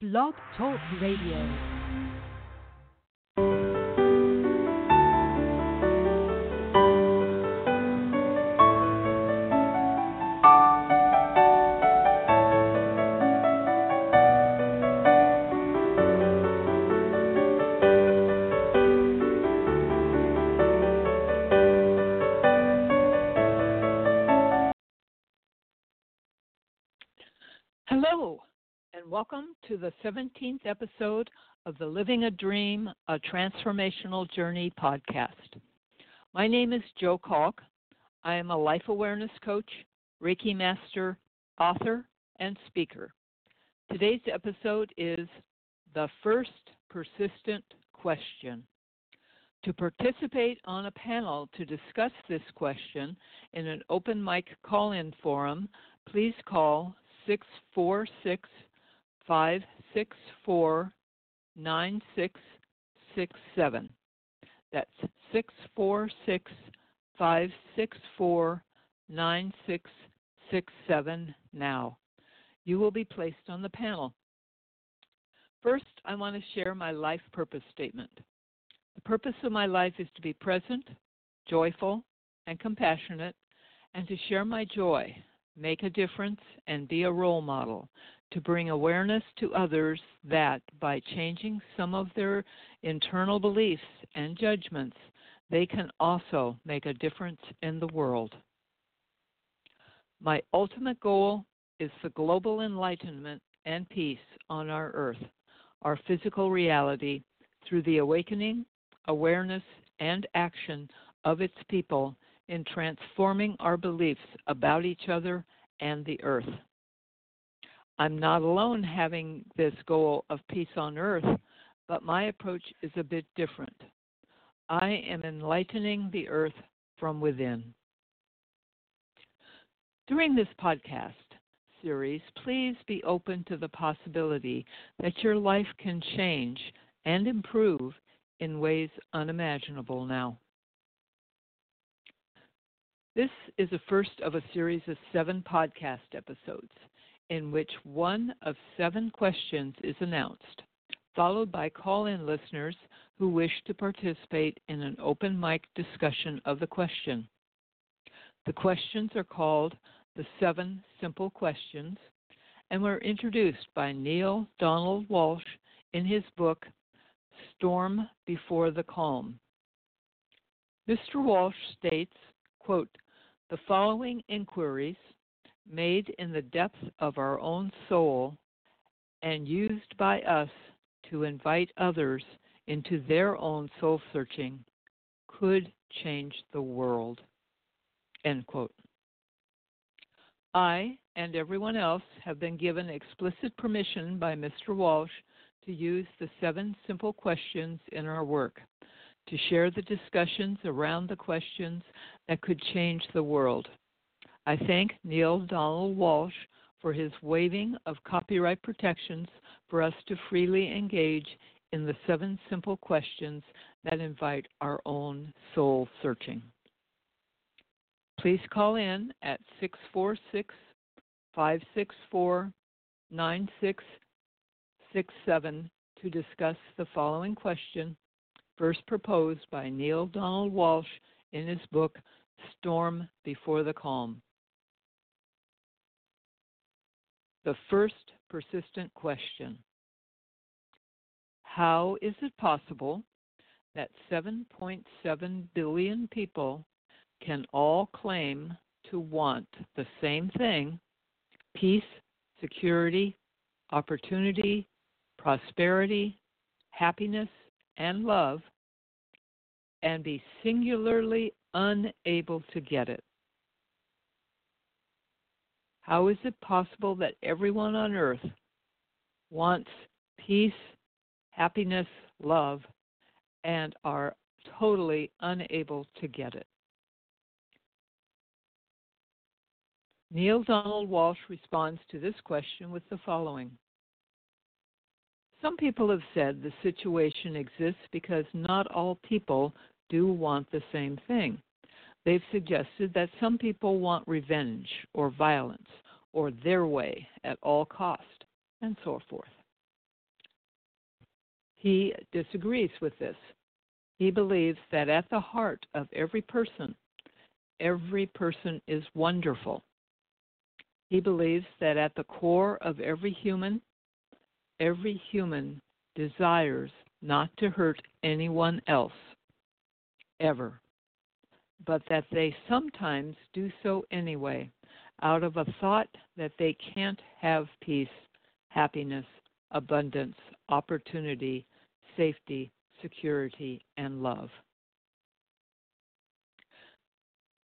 Blog Talk Radio. Welcome to the 17th episode of the Living a Dream, a Transformational Journey podcast. My name is Jo Calk. I am a life awareness coach, Reiki master, author, and speaker. Today's episode is The First Persistent Question. To participate on a panel to discuss this question in an open mic call in forum, please call 646 564 9667. That's 646 564 9667 now. You will be placed on the panel. First, I want to share my life purpose statement. The purpose of my life is to be present, joyful, and compassionate, and to share my joy make a difference, and be a role model to bring awareness to others that by changing some of their internal beliefs and judgments, they can also make a difference in the world. My ultimate goal is the global enlightenment and peace on our earth, our physical reality, through the awakening, awareness, and action of its people in transforming our beliefs about each other and the earth. I'm not alone having this goal of peace on earth, but my approach is a bit different. I am enlightening the earth from within. During this podcast series, please be open to the possibility that your life can change and improve in ways unimaginable now. This is the first of a series of seven podcast episodes in which one of seven questions is announced, followed by call in listeners who wish to participate in an open mic discussion of the question. The questions are called the Seven Simple Questions and were introduced by Neale Donald Walsch in his book Storm Before the Calm. Mr. Walsch states quote, the following inquiries made in the depths of our own soul and used by us to invite others into their own soul searching could change the world. End quote. I and everyone else have been given explicit permission by Mr. Walsch to use the seven simple questions in our work to share the discussions around the questions that could change the world. I thank Neale Donald Walsch for his waiving of copyright protections for us to freely engage in the seven simple questions that invite our own soul searching. Please call in at 646 564 9667 to discuss the following question first proposed by Neale Donald Walsch in his book Storm Before the Calm. The first persistent question How is it possible that 7.7 billion people can all claim to want the same thing peace, security, opportunity, prosperity, happiness, and love and be singularly unable to get it? How is it possible that everyone on earth wants peace, happiness, love, and are totally unable to get it? Neale Donald Walsch responds to this question with the following some people have said the situation exists because not all people do want the same thing. They've suggested that some people want revenge or violence or their way at all cost, and so forth. He disagrees with this. He believes that at the heart of every person, every person is wonderful. He believes that at the core of every human, every human desires not to hurt anyone else, ever, but that they sometimes do so anyway, out of a thought that they can't have peace, happiness, abundance, opportunity, safety, security, and love.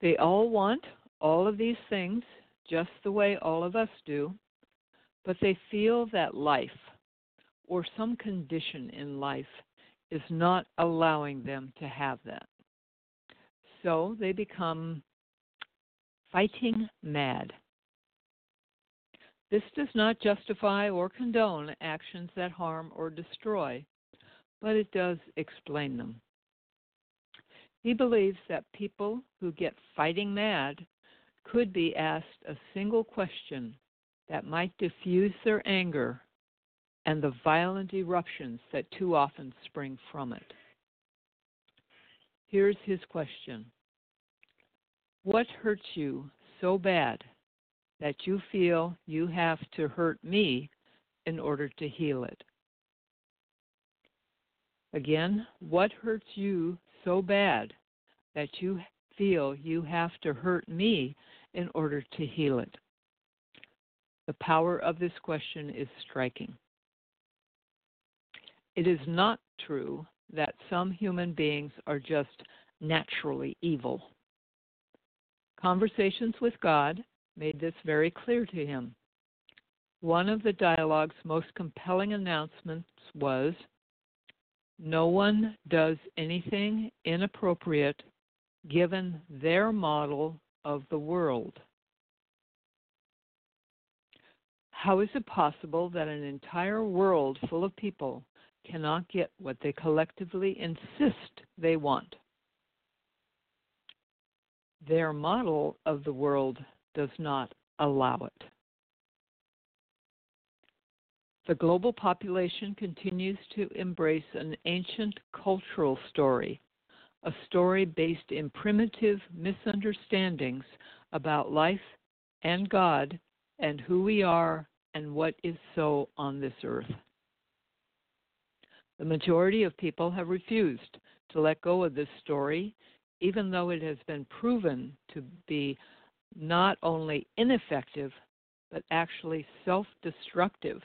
They all want all of these things just the way all of us do, but they feel that life or some condition in life is not allowing them to have that. So they become fighting mad. This does not justify or condone actions that harm or destroy, but it does explain them. He believes that people who get fighting mad could be asked a single question that might diffuse their anger and the violent eruptions that too often spring from it. Here's his question What hurts you so bad that you feel you have to hurt me in order to heal it? Again, what hurts you so bad that you feel you have to hurt me in order to heal it? The power of this question is striking. It is not true that some human beings are just naturally evil. Conversations with God made this very clear to him. One of the dialogue's most compelling announcements was No one does anything inappropriate given their model of the world. How is it possible that an entire world full of people cannot get what they collectively insist they want. Their model of the world does not allow it. The global population continues to embrace an ancient cultural story, a story based in primitive misunderstandings about life and God and who we are and what is so on this earth. The majority of people have refused to let go of this story, even though it has been proven to be not only ineffective, but actually self destructive,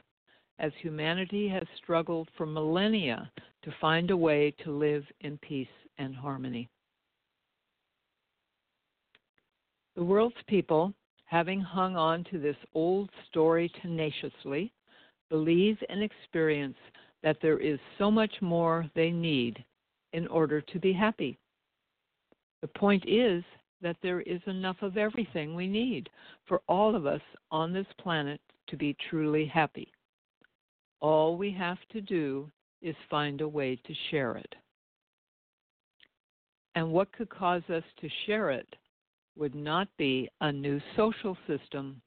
as humanity has struggled for millennia to find a way to live in peace and harmony. The world's people, having hung on to this old story tenaciously, believe and experience that there is so much more they need in order to be happy. The point is that there is enough of everything we need for all of us on this planet to be truly happy. All we have to do is find a way to share it. And what could cause us to share it would not be a new social system,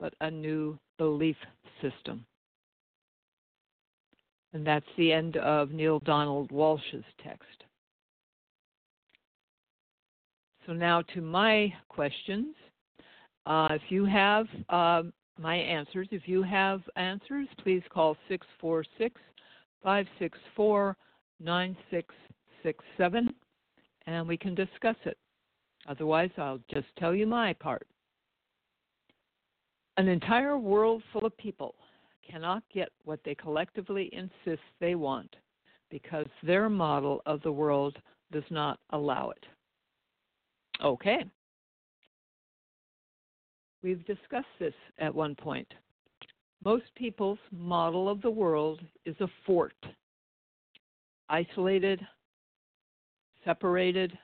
but a new belief system. And that's the end of Neale Donald Walsch's text. So now to my questions. Uh, if you have uh, my answers, if you have answers, please call 646 564 9667 and we can discuss it. Otherwise, I'll just tell you my part. An entire world full of people cannot get what they collectively insist they want because their model of the world does not allow it. Okay. We've discussed this at one point. Most people's model of the world is a fort, isolated, separated,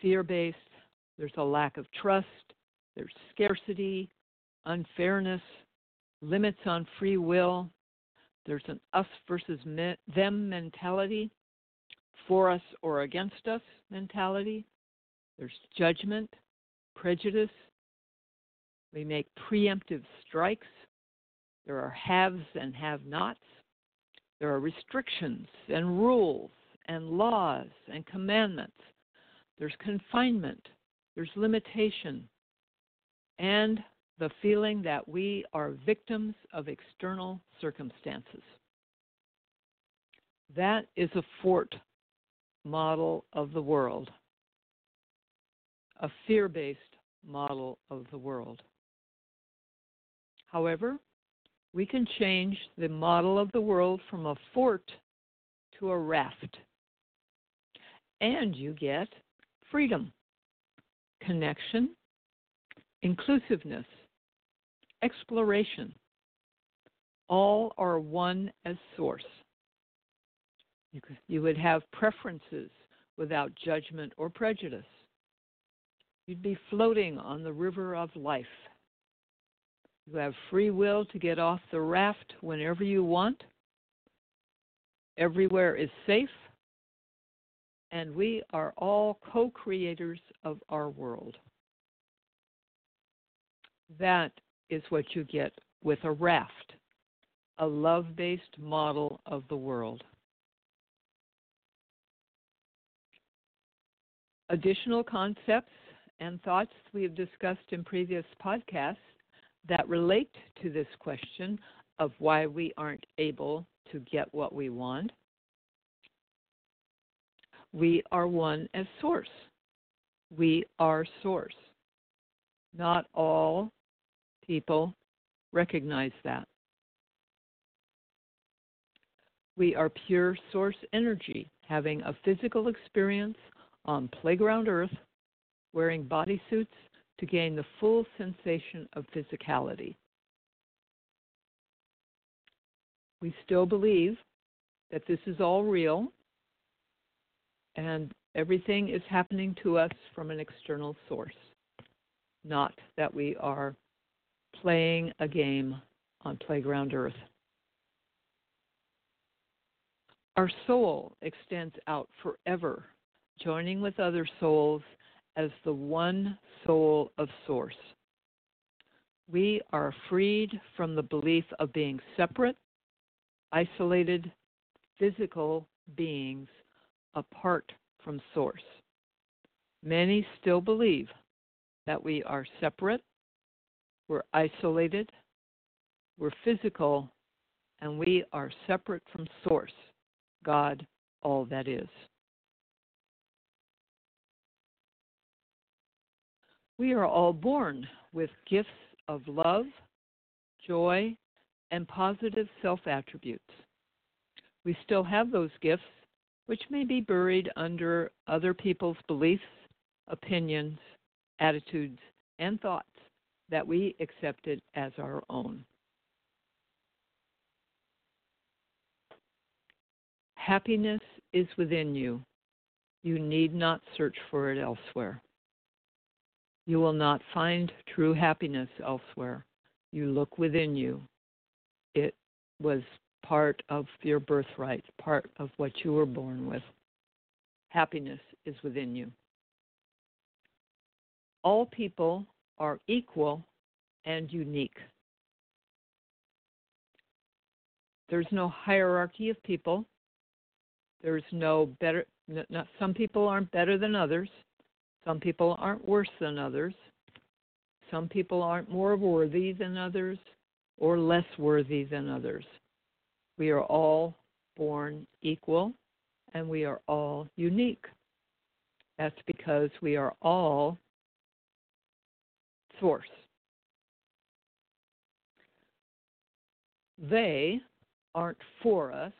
fear based. There's a lack of trust, there's scarcity, unfairness, limits on free will. There's an us versus them mentality, for us or against us mentality. There's judgment, prejudice. We make preemptive strikes. There are haves and have nots. There are restrictions and rules and laws and commandments. There's confinement. There's limitation. And the feeling that we are victims of external circumstances. That is a fort model of the world, a fear based model of the world. However, we can change the model of the world from a fort to a raft. And you get freedom, connection, inclusiveness, exploration. All are one as source. You, would have preferences without judgment or prejudice. You'd be floating on the river of life. You have free will to get off the raft whenever you want. Everywhere is safe. And we are all co creators of our world. That is what you get with a raft, a love based model of the world. Additional concepts and thoughts we have discussed in previous podcasts that relate to this question of why we aren't able to get what we want. We are one as source. We are source. Not all people recognize that. We are pure source energy, having a physical experience on playground Earth, wearing bodysuits to gain the full sensation of physicality. We still believe that this is all real and everything is happening to us from an external source, not that we are playing a game on playground Earth. Our soul extends out forever, joining with other souls as the one soul of Source. We are freed from the belief of being separate, isolated, physical beings apart from Source. Many still believe that we are separate, we're isolated, we're physical, and we are separate from Source, God, all that is. We are all born with gifts of love, joy, and positive self attributes. We still have those gifts, which may be buried under other people's beliefs, opinions, attitudes, and thoughts that we accepted as our own. Happiness is within you. You need not search for it elsewhere. You will not find true happiness elsewhere. You look within you. It was part of your birthright, part of what you were born with. Happiness is within you. All people are equal and unique. There's no hierarchy of people. There's no better, not, some people aren't better than others. Some people aren't worse than others. Some people aren't more worthy than others or less worthy than others. We are all born equal and we are all unique. That's because we are all source. They aren't for us,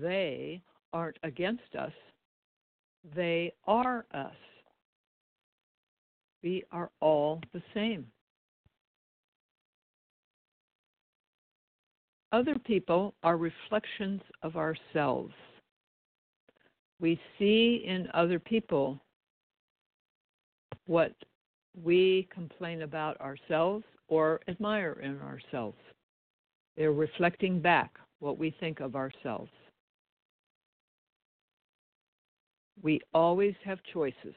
they aren't against us, they are us. We are all the same. Other people are reflections of ourselves. We see in other people what we complain about ourselves or admire in ourselves. They're reflecting back what we think of ourselves. We always have choices.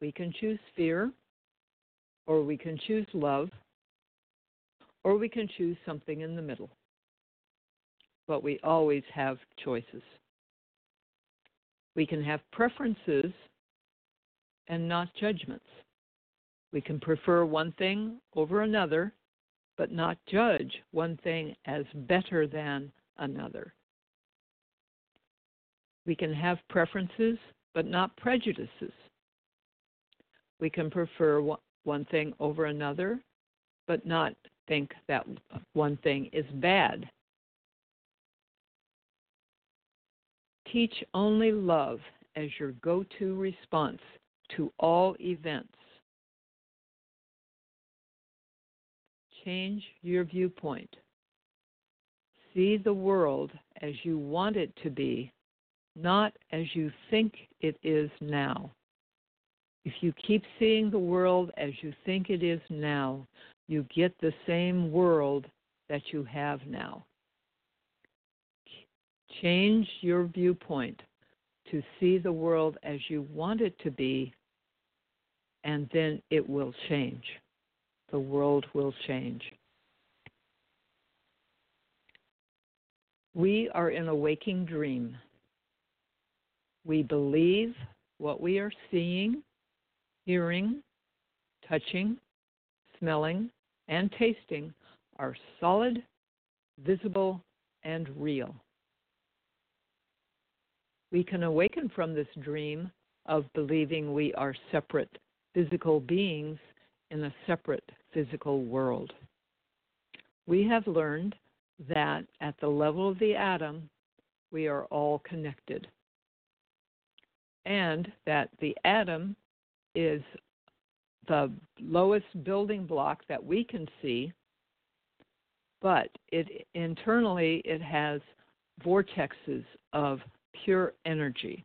We can choose fear, or we can choose love, or we can choose something in the middle. but we always have choices. We can have preferences and not judgments. We can prefer one thing over another, but not judge one thing as better than another. We can have preferences, but not prejudices. We can prefer one thing over another, but not think that one thing is bad. Teach only love as your go to response to all events. Change your viewpoint. See the world as you want it to be, not as you think it is now. If you keep seeing the world as you think it is now, you get the same world that you have now. Change your viewpoint to see the world as you want it to be, and then it will change. The world will change. We are in a waking dream. We believe what we are seeing, hearing, touching, smelling, and tasting are solid, visible, and real. We can awaken from this dream of believing we are separate physical beings in a separate physical world. We have learned that at the level of the atom, we are all connected. And that the atom is the lowest building block that we can see, but it internally it has vortexes of pure energy.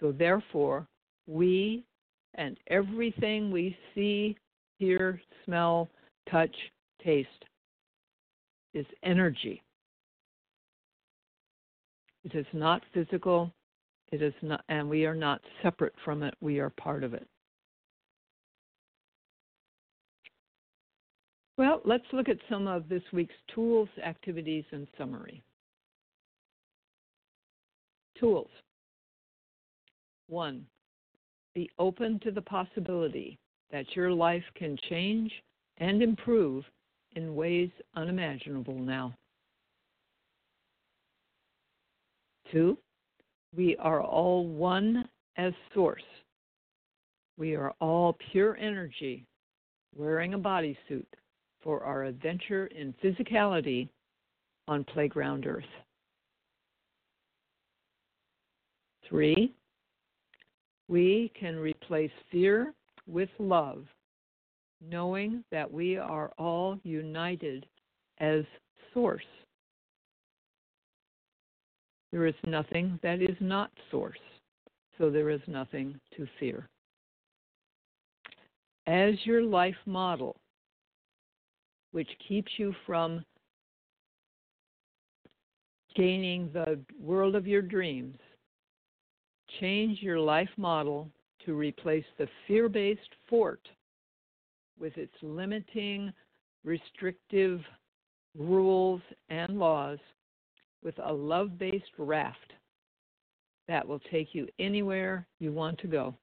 So therefore, we and everything we see, hear, smell, touch, taste is energy. It is not physical. It is not, and we are not separate from it. We are part of it. Well, let's look at some of this week's tools, activities, and summary. Tools. One, be open to the possibility that your life can change and improve in ways unimaginable now. Two, we are all one as source. We are all pure energy wearing a bodysuit for our adventure in physicality on Playground Earth. Three, we can replace fear with love, knowing that we are all united as Source. There is nothing that is not Source, so there is nothing to fear. As your life model, which keeps you from gaining the world of your dreams, change your life model to replace the fear based fort with its limiting, restrictive rules and laws with a love based raft that will take you anywhere you want to go.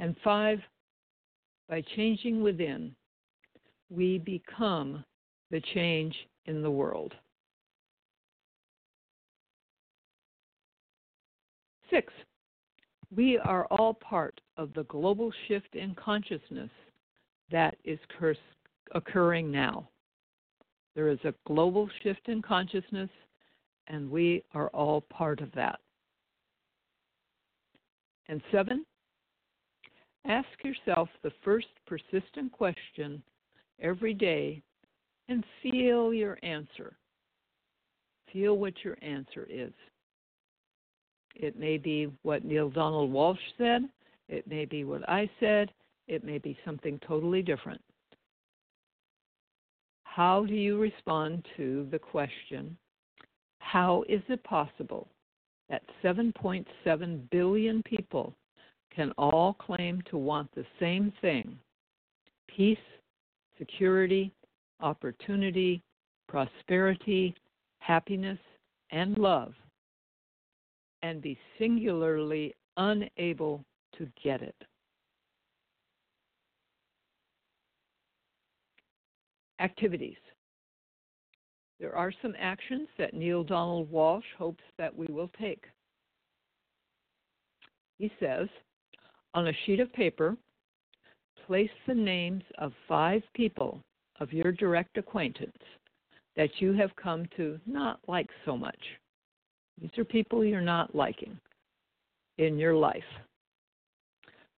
And five, by changing within, we become the change in the world. Six, we are all part of the global shift in consciousness that is occurring now. There is a global shift in consciousness, and we are all part of that. And seven, ask yourself the first persistent question every day and feel your answer. Feel what your answer is. It may be what Neale Donald Walsch said. It may be what I said. It may be something totally different. How do you respond to the question, how is it possible that 7.7 billion people can all claim to want the same thing peace, security, opportunity, prosperity, happiness, and love, and be singularly unable to get it. Activities. There are some actions that Neale Donald Walsch hopes that we will take. He says, on a sheet of paper, place the names of five people of your direct acquaintance that you have come to not like so much. These are people you're not liking in your life.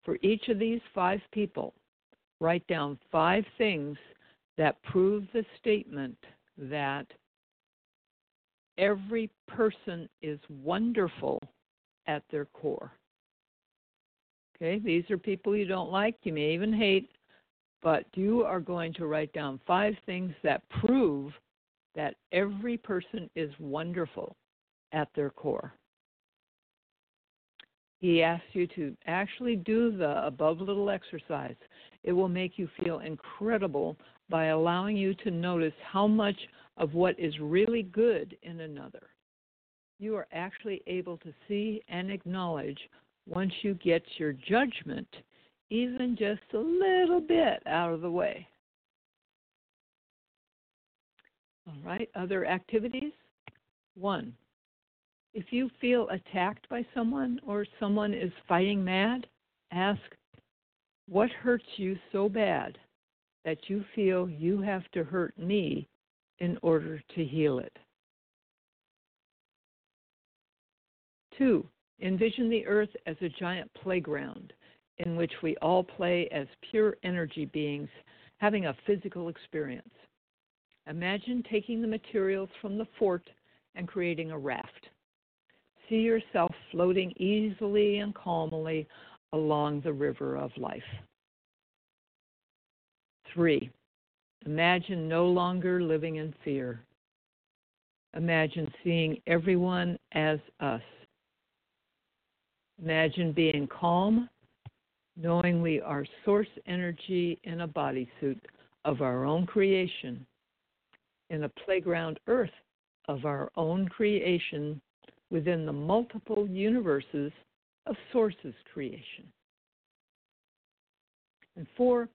For each of these five people, write down five things that prove the statement that every person is wonderful at their core. Okay, these are people you don't like, you may even hate, but you are going to write down five things that prove that every person is wonderful at their core. He asks you to actually do the above little exercise. It will make you feel incredible by allowing you to notice how much of what is really good in another. You are actually able to see and acknowledge once you get your judgment even just a little bit out of the way. All right, other activities. One, if you feel attacked by someone or someone is fighting mad, ask, What hurts you so bad that you feel you have to hurt me in order to heal it? Two, envision the earth as a giant playground in which we all play as pure energy beings having a physical experience. Imagine taking the materials from the fort and creating a raft. See yourself floating easily and calmly along the river of life. Three, imagine no longer living in fear. Imagine seeing everyone as us. Imagine being calm knowing we are source energy in a bodysuit of our own creation, in a playground earth of our own creation within the multiple universes of sources creation. And four,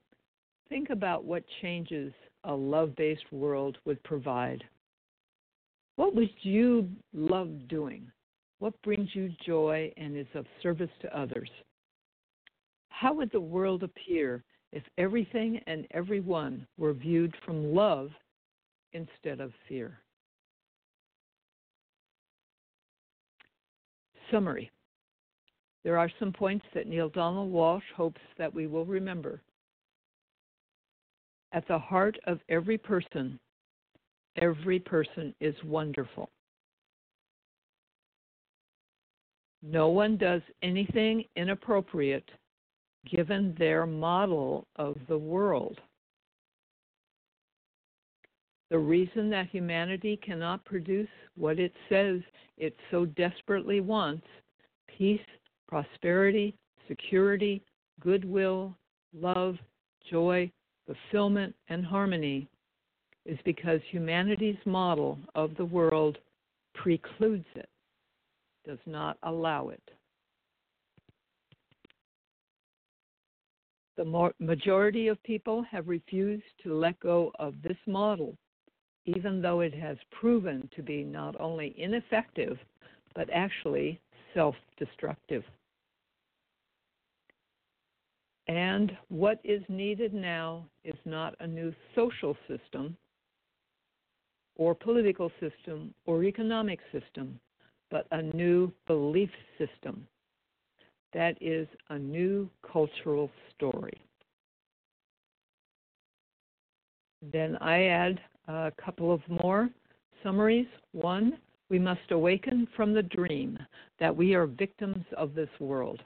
think about what changes a love based world would provide. What would you love doing? What brings you joy and is of service to others? How would the world appear if everything and everyone were viewed from love instead of fear? Summary There are some points that Neale Donald Walsch hopes that we will remember. At the heart of every person, every person is wonderful. No one does anything inappropriate given their model of the world. The reason that humanity cannot produce what it says it so desperately wants peace, prosperity, security, goodwill, love, joy, fulfillment, and harmony is because humanity's model of the world precludes it, does not allow it. The majority of people have refused to let go of this model, even though it has proven to be not only ineffective, but actually self destructive. And what is needed now is not a new social system or political system or economic system, but a new belief system that is a new cultural story. Then I add a couple of more summaries. One, we must awaken from the dream that we are victims of this world.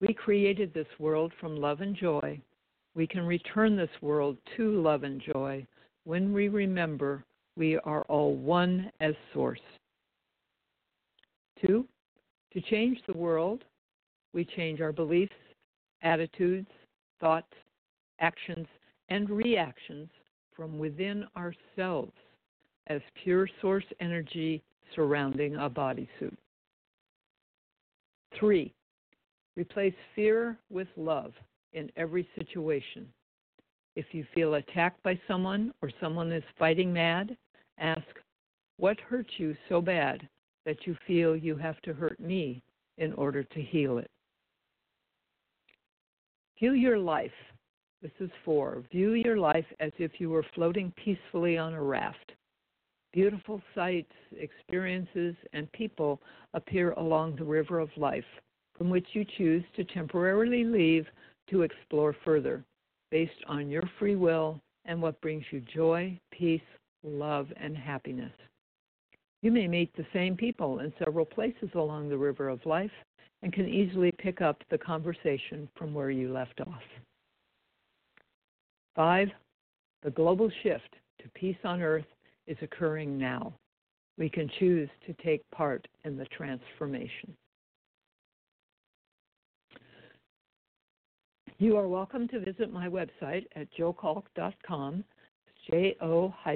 We created this world from love and joy. We can return this world to love and joy when we remember we are all one as source. Two, to change the world, we change our beliefs, attitudes, thoughts, actions, and reactions from within ourselves as pure source energy surrounding a bodysuit. Three, replace fear with love in every situation. If you feel attacked by someone or someone is fighting mad, ask, What hurt you so bad that you feel you have to hurt me in order to heal it? View your life. This is four. View your life as if you were floating peacefully on a raft. Beautiful sights, experiences, and people appear along the river of life, from which you choose to temporarily leave to explore further, based on your free will and what brings you joy, peace, love, and happiness. You may meet the same people in several places along the river of life and can easily pick up the conversation from where you left off. Five, the global shift to peace on earth is occurring now. We can choose to take part in the transformation. You are welcome to visit my website at jocalk.com, J-O-C-A-L-K.com.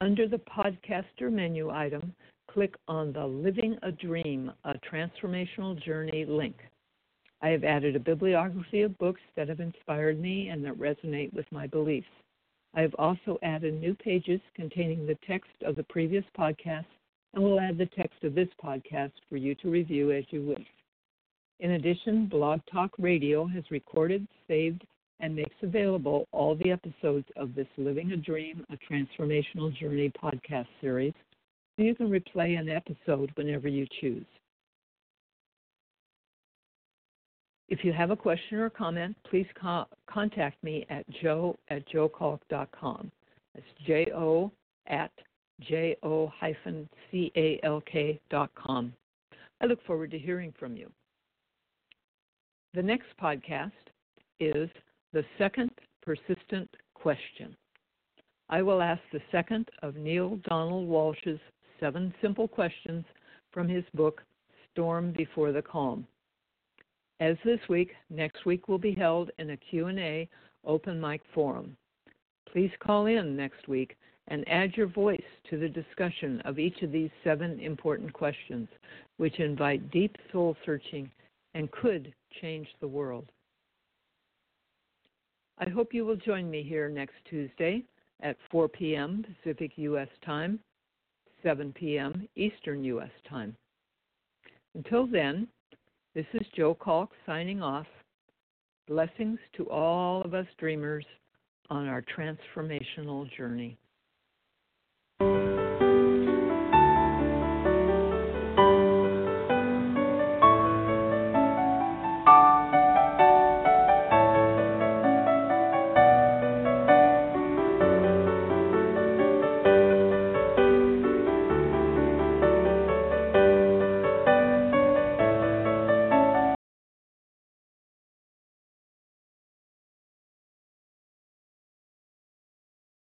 Under the podcaster menu item, click on the Living a Dream, a Transformational Journey link. I have added a bibliography of books that have inspired me and that resonate with my beliefs. I have also added new pages containing the text of the previous podcast and will add the text of this podcast for you to review as you wish. In addition, Blog Talk Radio has recorded, saved, and makes available all the episodes of this Living a Dream, a Transformational Journey podcast series, so you can replay an episode whenever you choose. If you have a question or comment, please co- contact me at joe at jocalk.com. That's J-O at J-O hyphen C-A-L-K dot com. I look forward to hearing from you. The next podcast is The Second Persistent Question. I will ask the second of Neale Donald Walsch's seven simple questions from his book, Storm Before the Calm. As this week, next week will be held in a Q&A open mic forum. Please call in next week and add your voice to the discussion of each of these seven important questions, which invite deep soul searching and could change the world. I hope you will join me here next Tuesday at 4 p.m. Pacific U.S. time, 7 p.m. Eastern U.S. time. Until then, this is Jo Calk signing off. Blessings to all of us dreamers on our transformational journey.